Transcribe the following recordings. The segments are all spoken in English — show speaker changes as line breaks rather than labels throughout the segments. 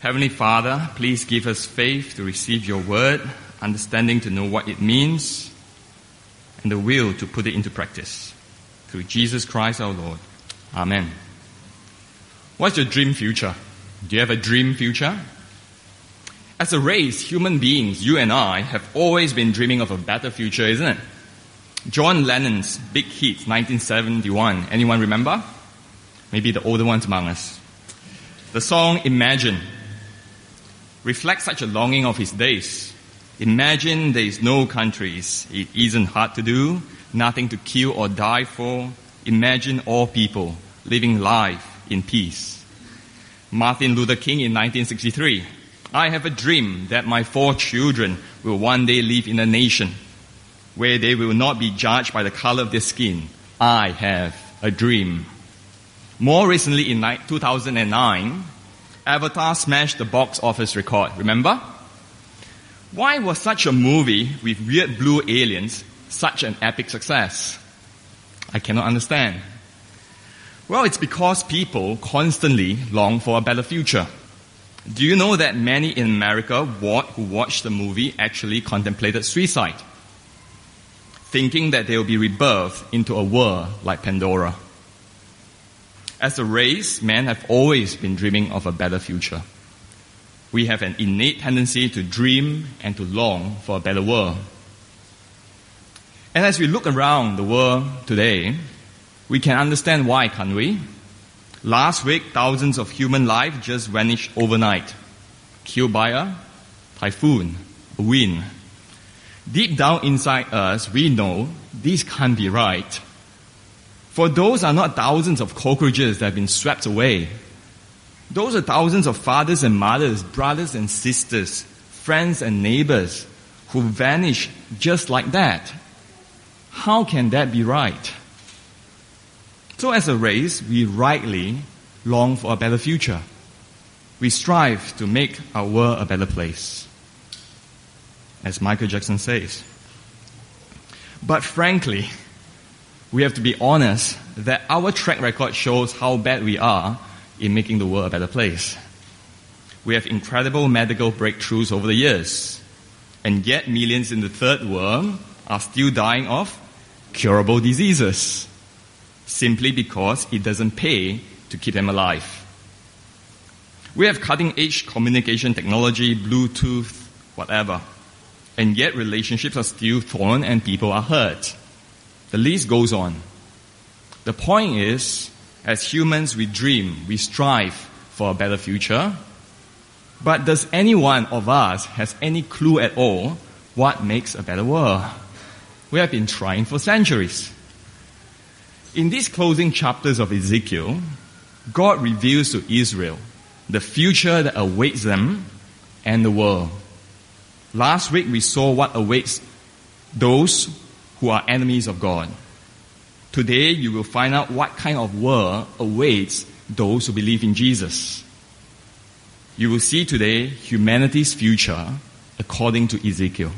Heavenly Father, please give us faith to receive your word, understanding to know what it means, and the will to put it into practice. Through Jesus Christ our Lord. Amen. What's your dream future? Do you have a dream future? As a race, human beings, you and I, have always been dreaming of a better future, isn't it? John Lennon's big hit, 1971. Anyone remember? Maybe the older ones among us. The song Imagine reflects such a longing of his days. Imagine there is no countries. It isn't hard to do. Nothing to kill or die for. Imagine all people living life in peace. Martin Luther King in 1963. I have a dream that my four children will one day live in a nation where they will not be judged by the color of their skin. I have a dream. More recently in 2009, Avatar smashed the box office record. Remember? Why was such a movie with weird blue aliens such an epic success? I cannot understand. Well, it's because people constantly long for a better future. Do you know that many in America who watched the movie actually contemplated suicide? Thinking that they will be rebirthed into a world like Pandora. As a race, men have always been dreaming of a better future. We have an innate tendency to dream and to long for a better world. And as we look around the world today, we can understand why, can't we? Last week, thousands of human lives just vanished overnight, killed by a typhoon, a wind. Deep down inside us, we know this can't be right. For those are not thousands of cockroaches that have been swept away. Those are thousands of fathers and mothers, brothers and sisters, friends and neighbors who vanish just like that. How can that be right? So as a race, we rightly long for a better future. We strive to make our world a better place. As Michael Jackson says. But frankly, we have to be honest that our track record shows how bad we are in making the world a better place. We have incredible medical breakthroughs over the years, and yet millions in the third world are still dying of curable diseases simply because it doesn't pay to keep them alive. We have cutting edge communication technology, Bluetooth, whatever, and yet relationships are still torn and people are hurt. The list goes on. The point is, as humans, we dream, we strive for a better future. But does any one of us has any clue at all what makes a better world? We have been trying for centuries. In these closing chapters of Ezekiel, God reveals to Israel the future that awaits them and the world. Last week we saw what awaits those who are enemies of God. Today you will find out what kind of world awaits those who believe in Jesus. You will see today humanity's future according to Ezekiel.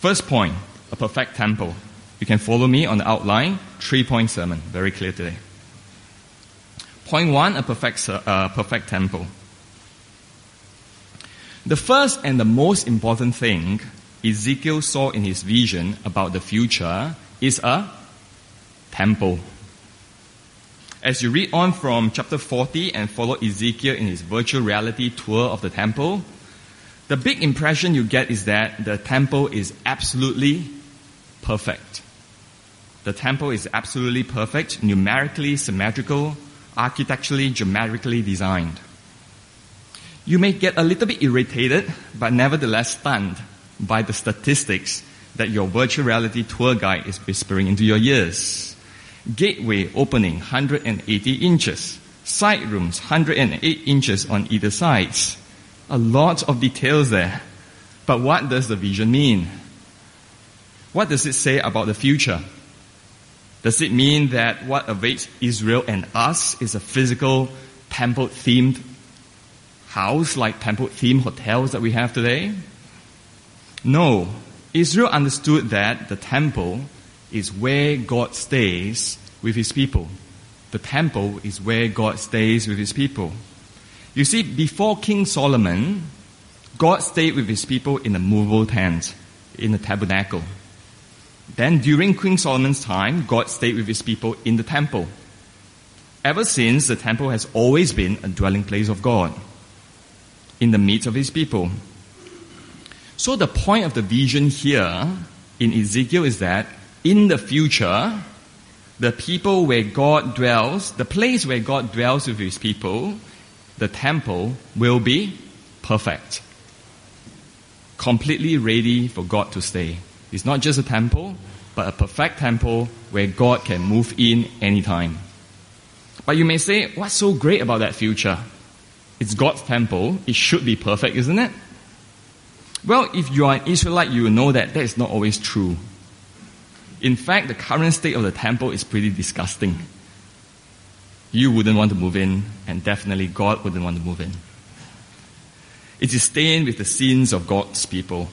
First point, a perfect temple. You can follow me on the outline, three point sermon, very clear today. Point one, a perfect, uh, perfect temple. The first and the most important thing Ezekiel saw in his vision about the future is a temple. As you read on from chapter 40 and follow Ezekiel in his virtual reality tour of the temple, the big impression you get is that the temple is absolutely perfect. The temple is absolutely perfect, numerically symmetrical, architecturally, geometrically designed. You may get a little bit irritated, but nevertheless stunned by the statistics that your virtual reality tour guide is whispering into your ears. Gateway opening 180 inches. Side rooms 108 inches on either sides. A lot of details there. But what does the vision mean? What does it say about the future? Does it mean that what awaits Israel and us is a physical temple themed house like temple themed hotels that we have today? No. Israel understood that the temple is where God stays with his people. The temple is where God stays with his people. You see, before King Solomon, God stayed with his people in a movable tent, in the tabernacle. Then during King Solomon's time, God stayed with his people in the temple. Ever since, the temple has always been a dwelling place of God in the midst of his people. So the point of the vision here in Ezekiel is that in the future, the people where God dwells, the place where God dwells with his people, the temple will be perfect. Completely ready for God to stay. It's not just a temple, but a perfect temple where God can move in anytime. But you may say, what's so great about that future? It's God's temple. It should be perfect, isn't it? Well, if you are an Israelite, you will know that that is not always true. In fact, the current state of the temple is pretty disgusting. You wouldn't want to move in, and definitely God wouldn't want to move in. It is stained with the sins of God's people.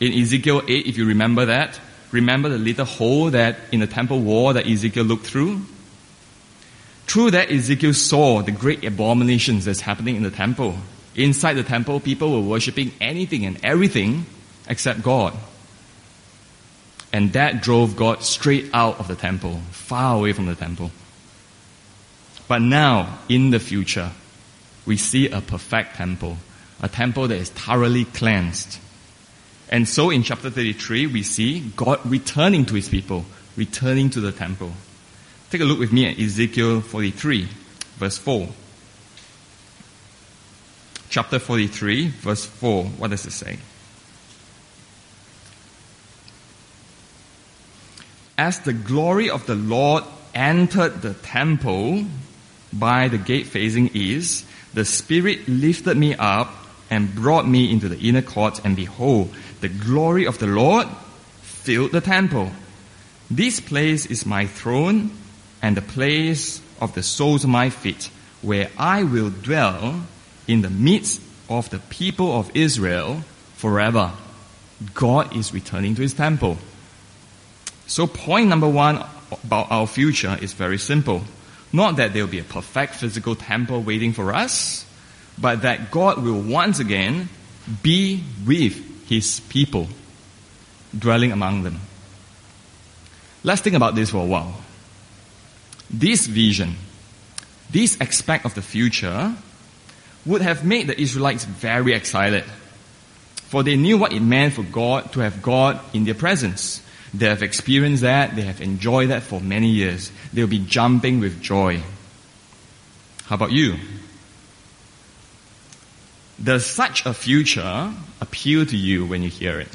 In Ezekiel 8, if you remember that, remember the little hole that in the temple wall that Ezekiel looked through? Through that, Ezekiel saw the great abominations that's happening in the temple. Inside the temple, people were worshipping anything and everything except God. And that drove God straight out of the temple, far away from the temple. But now, in the future, we see a perfect temple, a temple that is thoroughly cleansed. And so in chapter 33, we see God returning to his people, returning to the temple. Take a look with me at Ezekiel 43, verse 4. Chapter 43, verse 4. What does it say? As the glory of the Lord entered the temple by the gate facing east, the Spirit lifted me up and brought me into the inner court, and behold, the glory of the Lord filled the temple. This place is my throne and the place of the soles of my feet, where I will dwell in the midst of the people of Israel forever. God is returning to his temple. So point number one about our future is very simple. Not that there will be a perfect physical temple waiting for us, but that God will once again be with his people, dwelling among them. Let's think about this for a while. This vision, this aspect of the future, would have made the Israelites very excited. For they knew what it meant for God to have God in their presence. They have experienced that, they have enjoyed that for many years. They'll be jumping with joy. How about you? Does such a future appeal to you when you hear it?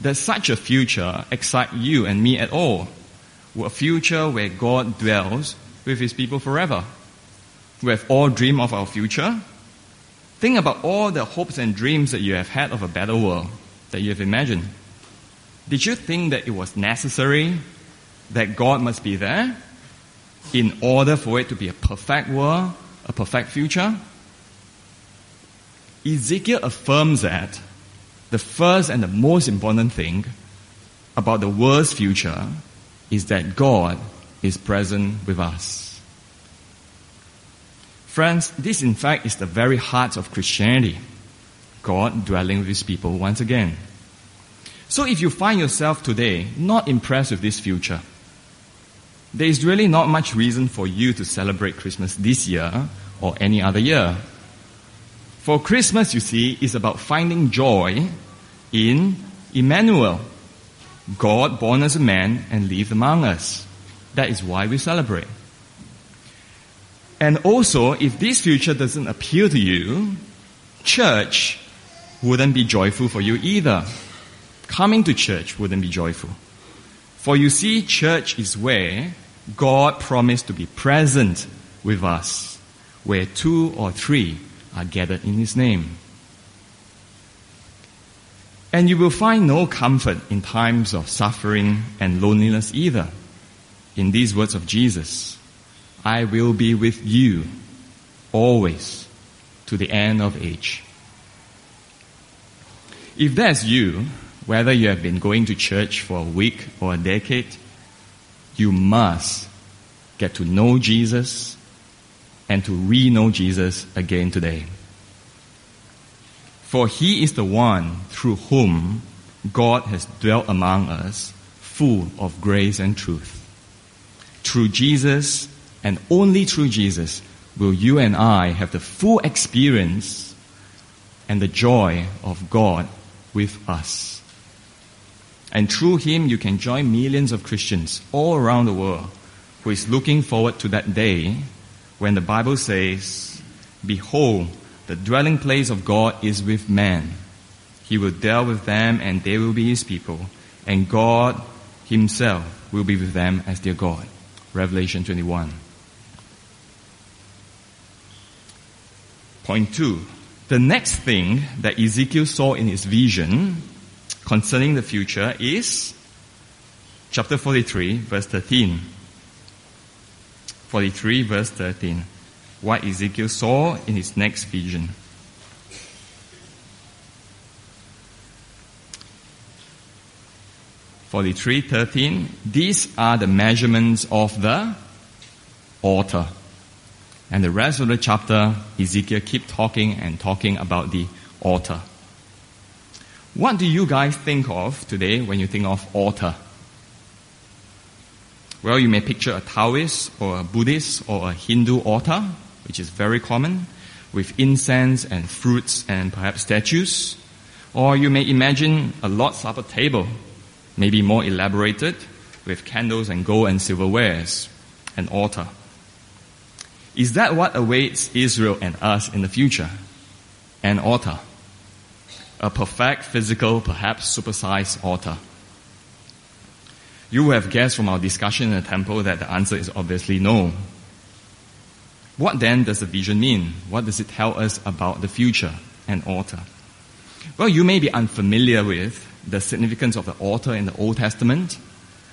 Does such a future excite you and me at all? A future where God dwells with his people forever. We have all dreamed of our future. Think about all the hopes and dreams that you have had of a better world that you have imagined. Did you think that it was necessary that God must be there in order for it to be a perfect world, a perfect future? Ezekiel affirms that the first and the most important thing about the world's future is that God is present with us. Friends, this in fact is the very heart of Christianity. God dwelling with his people once again. So if you find yourself today not impressed with this future, there is really not much reason for you to celebrate Christmas this year or any other year. For Christmas, you see, is about finding joy in Emmanuel, God born as a man and lived among us. That is why we celebrate. And also, if this future doesn't appeal to you, church wouldn't be joyful for you either. Coming to church wouldn't be joyful. For you see, church is where God promised to be present with us, where two or three are gathered in His name. And you will find no comfort in times of suffering and loneliness either. In these words of Jesus, I will be with you always to the end of age. If that's you, whether you have been going to church for a week or a decade, you must get to know Jesus and to re know Jesus again today. For he is the one through whom God has dwelt among us, full of grace and truth. Through Jesus, and only through Jesus, will you and I have the full experience and the joy of God with us. And through him, you can join millions of Christians all around the world who is looking forward to that day when the Bible says, Behold, the dwelling place of God is with man. He will dwell with them and they will be his people. And God himself will be with them as their God. Revelation 21. Point two. The next thing that Ezekiel saw in his vision concerning the future is chapter 43, verse 13. 43, verse 13. What Ezekiel saw in his next vision. Forty-three thirteen. These are the measurements of the altar. And the rest of the chapter, Ezekiel keep talking and talking about the altar. What do you guys think of today when you think of altar? Well, you may picture a Taoist or a Buddhist or a Hindu altar, which is very common, with incense and fruits and perhaps statues. Or you may imagine a Lord's Supper table, maybe more elaborated, with candles and gold and silverwares, an altar. Is that what awaits Israel and us in the future? An altar. A perfect physical, perhaps supersized altar. You will have guessed from our discussion in the temple that the answer is obviously no. What then does the vision mean? What does it tell us about the future and altar? Well, you may be unfamiliar with the significance of the altar in the Old Testament,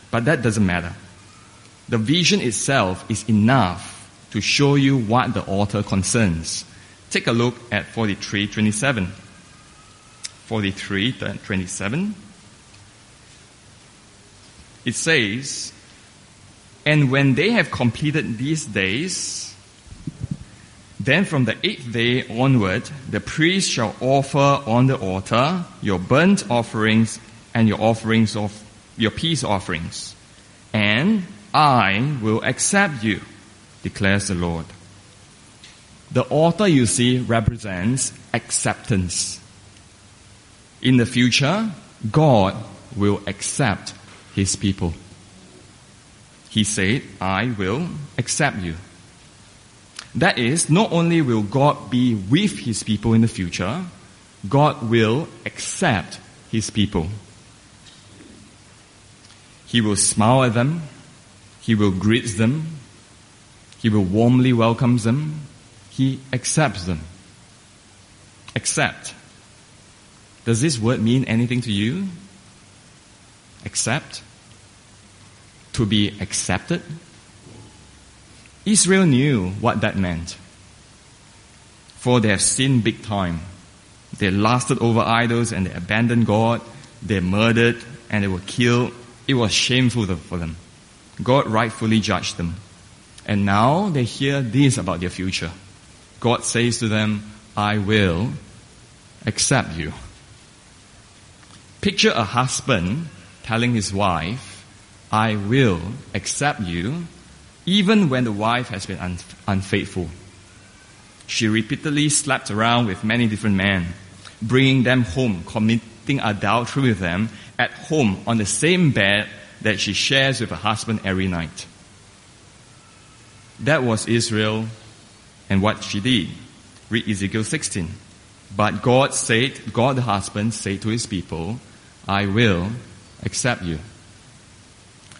but that doesn't matter. The vision itself is enough to show you what the altar concerns. Take a look at 43:27. 43:27. It says, "And when they have completed these days, then from the eighth day onward, the priest shall offer on the altar your burnt offerings and your offerings of your peace offerings, and I will accept you." Declares the Lord. The altar you see represents acceptance. In the future, God will accept his people. He said, I will accept you. That is, not only will God be with his people in the future, God will accept his people. He will smile at them. He will greet them. He will warmly welcome them. He accepts them. Accept. Does this word mean anything to you? Accept? To be accepted? Israel knew what that meant. For they have sinned big time. They lusted over idols and they abandoned God. They murdered and they were killed. It was shameful for them. God rightfully judged them. And now they hear this about their future. God says to them, I will accept you. Picture a husband telling his wife, I will accept you, even when the wife has been un- unfaithful. She repeatedly slept around with many different men, bringing them home, committing adultery with them at home on the same bed that she shares with her husband every night. That was Israel and what she did. Read Ezekiel 16. But God said, God the husband said to his people, I will accept you.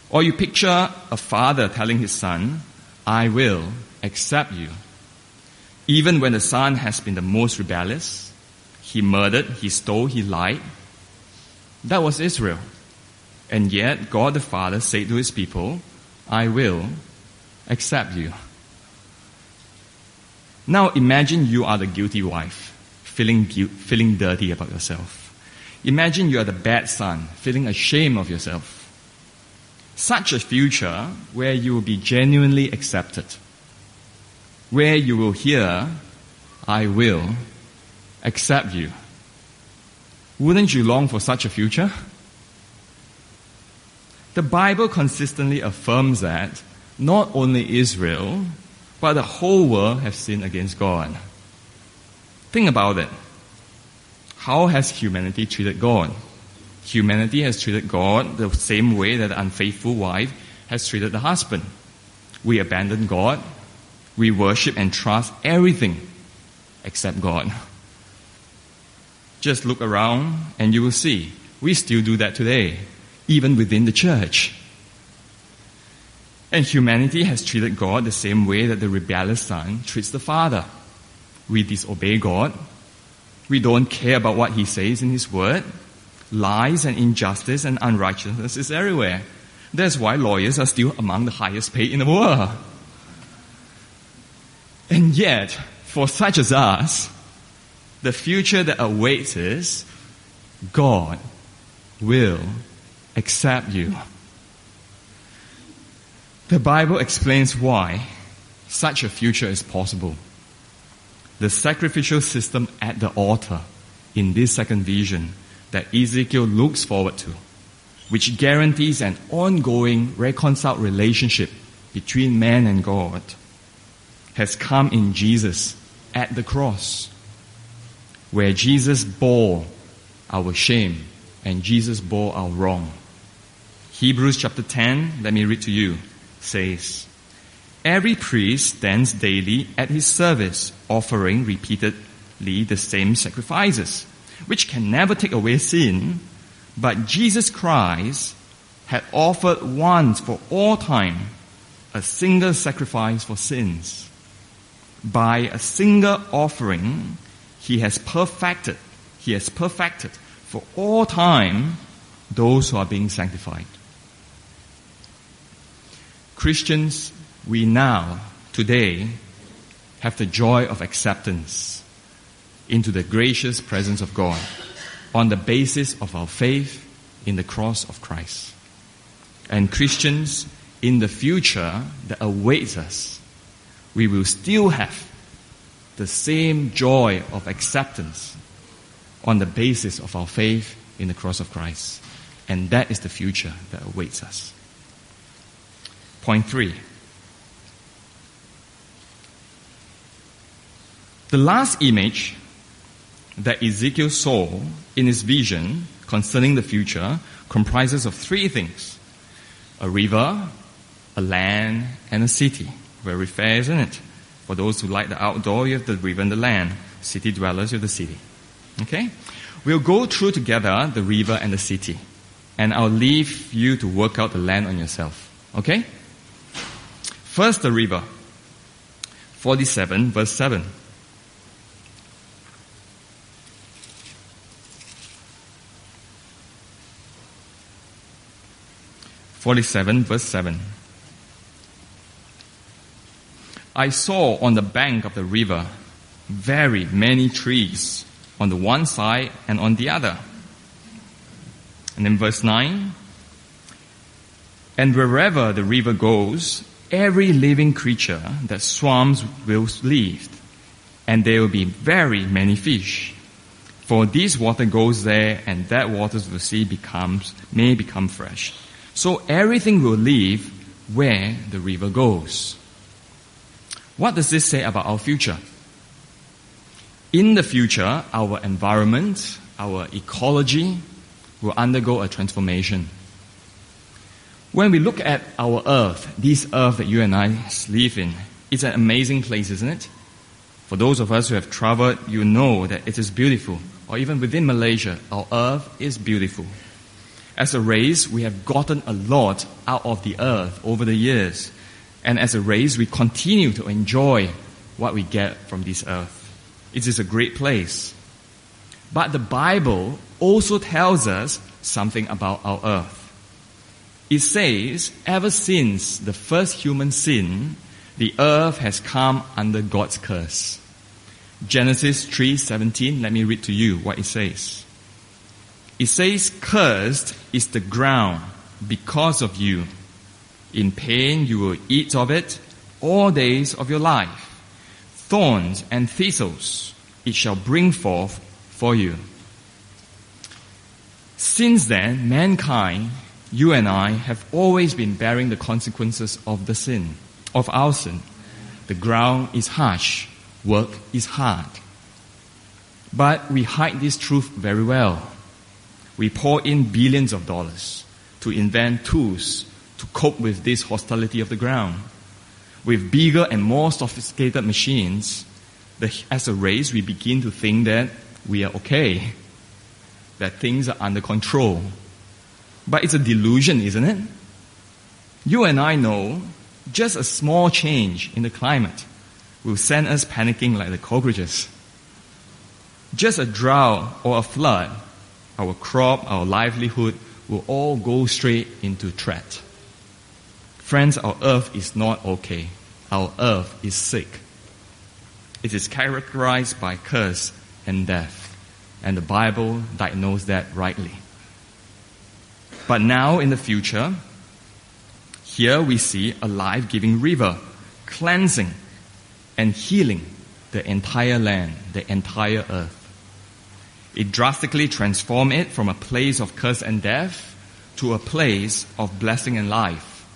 Or you picture a father telling his son, I will accept you. Even when the son has been the most rebellious, he murdered, he stole, he lied. That was Israel. And yet God the Father said to his people, I will accept you. Now imagine you are the guilty wife, feeling, guilt, feeling dirty about yourself. Imagine you are the bad son, feeling ashamed of yourself. Such a future where you will be genuinely accepted. Where you will hear, I will accept you. Wouldn't you long for such a future? The Bible consistently affirms that not only Israel, but the whole world have sinned against God. Think about it. How has humanity treated God? Humanity has treated God the same way that the unfaithful wife has treated the husband. We abandon God. We worship and trust everything except God. Just look around and you will see we still do that today, even within the church. And humanity has treated God the same way that the rebellious son treats the father. We disobey God. We don't care about what he says in his word. Lies and injustice and unrighteousness is everywhere. That's why lawyers are still among the highest paid in the world. And yet, for such as us, the future that awaits is God will accept you. The Bible explains why such a future is possible. The sacrificial system at the altar in this second vision that Ezekiel looks forward to, which guarantees an ongoing reconciled relationship between man and God, has come in Jesus at the cross, where Jesus bore our shame and Jesus bore our wrong. Hebrews chapter 10, let me read to you, says, Every priest stands daily at his service, offering repeatedly the same sacrifices which can never take away sin, but Jesus Christ had offered once for all time a single sacrifice for sins. By a single offering, he has perfected, he has perfected for all time those who are being sanctified. Christians, we now, today, have the joy of acceptance into the gracious presence of God on the basis of our faith in the cross of Christ. And Christians, in the future that awaits us, we will still have the same joy of acceptance on the basis of our faith in the cross of Christ. And that is the future that awaits us. Point three. The last image that Ezekiel saw in his vision concerning the future comprises of three things. A river, a land, and a city. Very fair, isn't it? For those who like the outdoor, you have the river and the land. City dwellers, you have the city. Okay? We'll go through together the river and the city. And I'll leave you to work out the land on yourself. Okay? First, the river. 47 verse 7. 47 verse 7. I saw on the bank of the river very many trees on the one side and on the other. And then verse 9. And wherever the river goes, every living creature that swims will live, and there will be very many fish. For this water goes there, and that water of the sea becomes, may become fresh. So everything will live where the river goes. What does this say about our future? In the future, our environment, our ecology will undergo a transformation. When we look at our earth, this earth that you and I live in, it's an amazing place, isn't it? For those of us who have traveled, you know that it is beautiful. Or even within Malaysia, our earth is beautiful. As a race, we have gotten a lot out of the earth over the years. And as a race, we continue to enjoy what we get from this earth. It is a great place. But the Bible also tells us something about our earth. It says, ever since the first human sin, the earth has come under God's curse. Genesis 3:17, let me read to you what it says. It says, Cursed is the ground because of you. In pain you will eat of it all days of your life. Thorns and thistles it shall bring forth for you. Since then, mankind, you and I, have always been bearing the consequences of the sin, of our sin. The ground is harsh, work is hard. But we hide this truth very well. We pour in billions of dollars to invent tools to cope with this hostility of the ground. With bigger and more sophisticated machines, the, as a race, we begin to think that we are okay, that things are under control. But it's a delusion, isn't it? You and I know just a small change in the climate will send us panicking like the cockroaches. Just a drought or a flood, our crop, our livelihood will all go straight into threat. Friends, our earth is not okay. Our earth is sick. It is characterized by curse and death, and the Bible diagnosed that rightly. But now in the future, here we see a life giving river, cleansing and healing the entire land, the entire earth. It drastically transformed it from a place of curse and death to a place of blessing and life.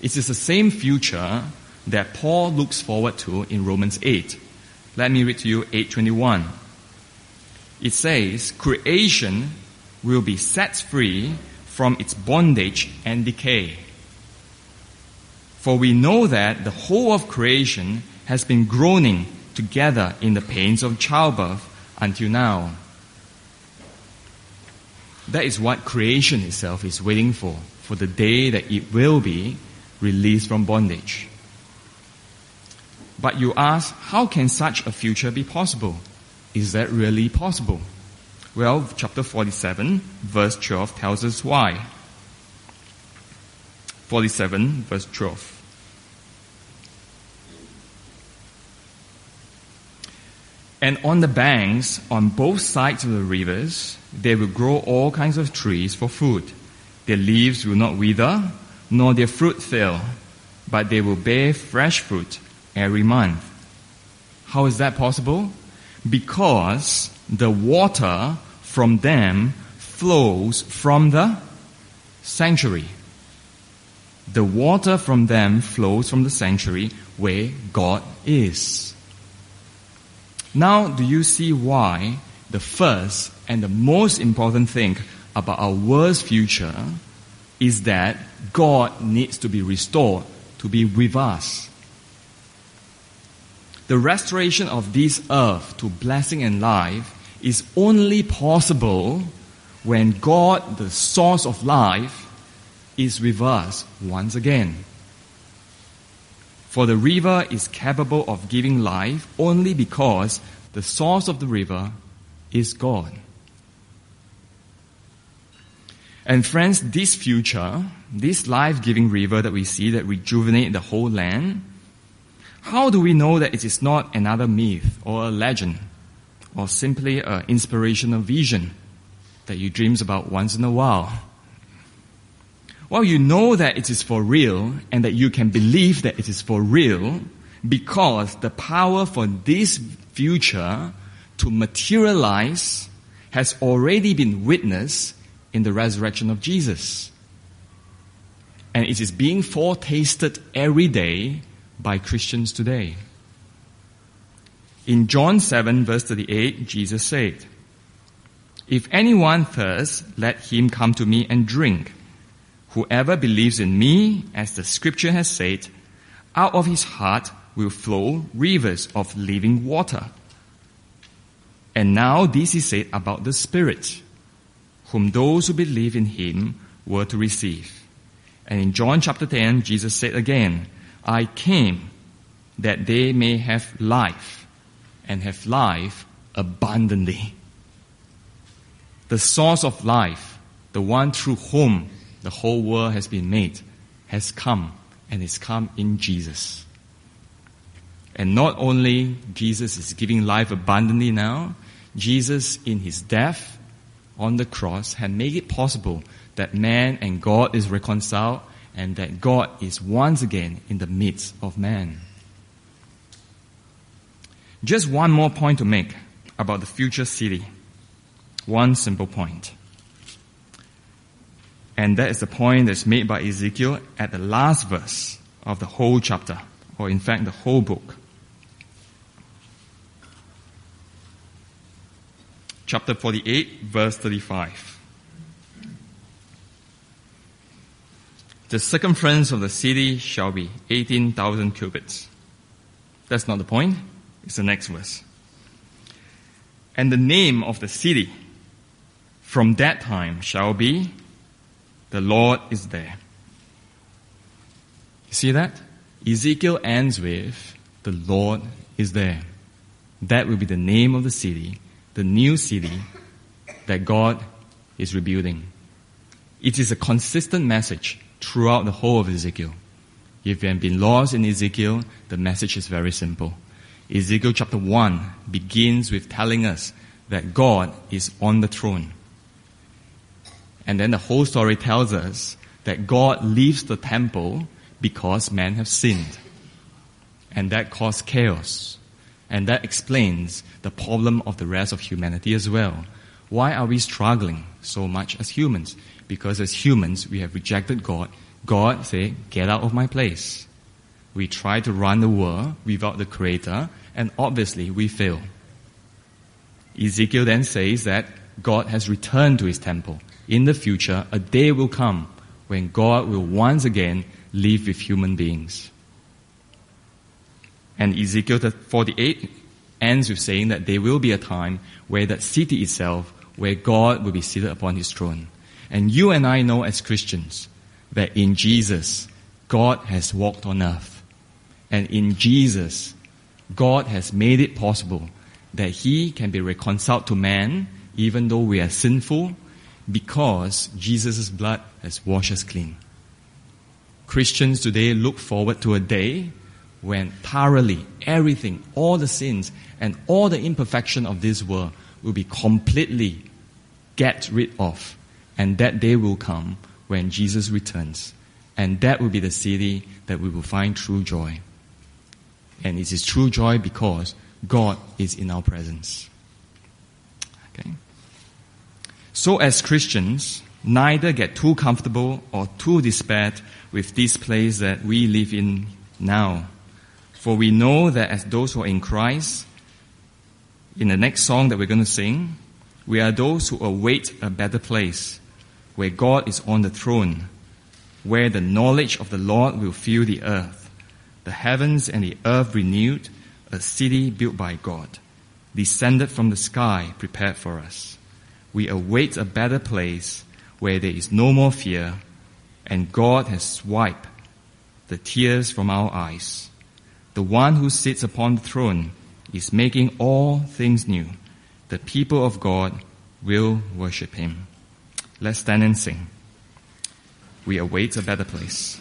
It is the same future that Paul looks forward to in Romans 8. Let me read to you 821. It says, creation will be set free from its bondage and decay. For we know that the whole of creation has been groaning together in the pains of childbirth until now. That is what creation itself is waiting for, for the day that it will be released from bondage. But you ask, how can such a future be possible? Is that really possible? Well, chapter 47, verse 12 tells us why. 47, verse 12. And on the banks, on both sides of the rivers, there will grow all kinds of trees for food. Their leaves will not wither, nor their fruit fail, but they will bear fresh fruit every month. How is that possible? Because the water from them flows from the sanctuary. The water from them flows from the sanctuary where God is. Now, do you see why the first and the most important thing about our world's future is that God needs to be restored to be with us? The restoration of this earth to blessing and life is only possible when God, the source of life, is with us once again. For the river is capable of giving life only because the source of the river is God. And friends, this future, this life-giving river that we see that rejuvenate the whole land, how do we know that it is not another myth or a legend or simply an inspirational vision that you dreams about once in a while? Well, you know that it is for real and that you can believe that it is for real because the power for this future to materialize has already been witnessed in the resurrection of Jesus. And it is being foretasted every day by Christians today. In John 7 verse 38, Jesus said, If anyone thirsts, let him come to me and drink. Whoever believes in me, as the scripture has said, out of his heart will flow rivers of living water. And now this is said about the Spirit, whom those who believe in him were to receive. And in John chapter 10, Jesus said again, I came that they may have life and have life abundantly. The source of life, the one through whom the whole world has been made, has come and is come in Jesus. And not only Jesus is giving life abundantly now, Jesus in his death on the cross had made it possible that man and God is reconciled and that God is once again in the midst of man. Just one more point to make about the future city. One simple point. And that is the point that's made by Ezekiel at the last verse of the whole chapter, or in fact the whole book. Chapter 48, verse 35. The circumference of the city shall be 18,000 cubits. That's not the point. It's the next verse. And the name of the city from that time shall be the Lord is there. You see that? Ezekiel ends with the Lord is there. That will be the name of the city, the new city that God is rebuilding. It is a consistent message throughout the whole of Ezekiel. If you have been lost in Ezekiel, the message is very simple. Ezekiel chapter 1 begins with telling us that God is on the throne. And then the whole story tells us that God leaves the temple because men have sinned. And that caused chaos. And that explains the problem of the rest of humanity as well. Why are we struggling so much as humans? Because as humans, we have rejected God. God say, get out of my place. We try to run the world without the creator, and obviously we fail. Ezekiel then says that God has returned to his temple. In the future, a day will come when God will once again live with human beings. And Ezekiel 48 ends with saying that there will be a time where that city itself, where God will be seated upon his throne. And you and I know as Christians that in Jesus, God has walked on earth. And in Jesus, God has made it possible that He can be reconciled to man even though we are sinful because Jesus' blood has washed us clean. Christians today look forward to a day when thoroughly everything, all the sins and all the imperfection of this world will be completely get rid of. And that day will come when Jesus returns. And that will be the city that we will find true joy. And it is true joy because God is in our presence. Okay? So as Christians, neither get too comfortable or too despaired with this place that we live in now. For we know that as those who are in Christ, in the next song that we're going to sing, we are those who await a better place where God is on the throne, where the knowledge of the Lord will fill the earth the heavens and the earth renewed, a city built by God, descended from the sky, prepared for us. We await a better place where there is no more fear, and God has wiped the tears from our eyes. The one who sits upon the throne is making all things new. The people of God will worship him. Let's stand and sing. We await a better place.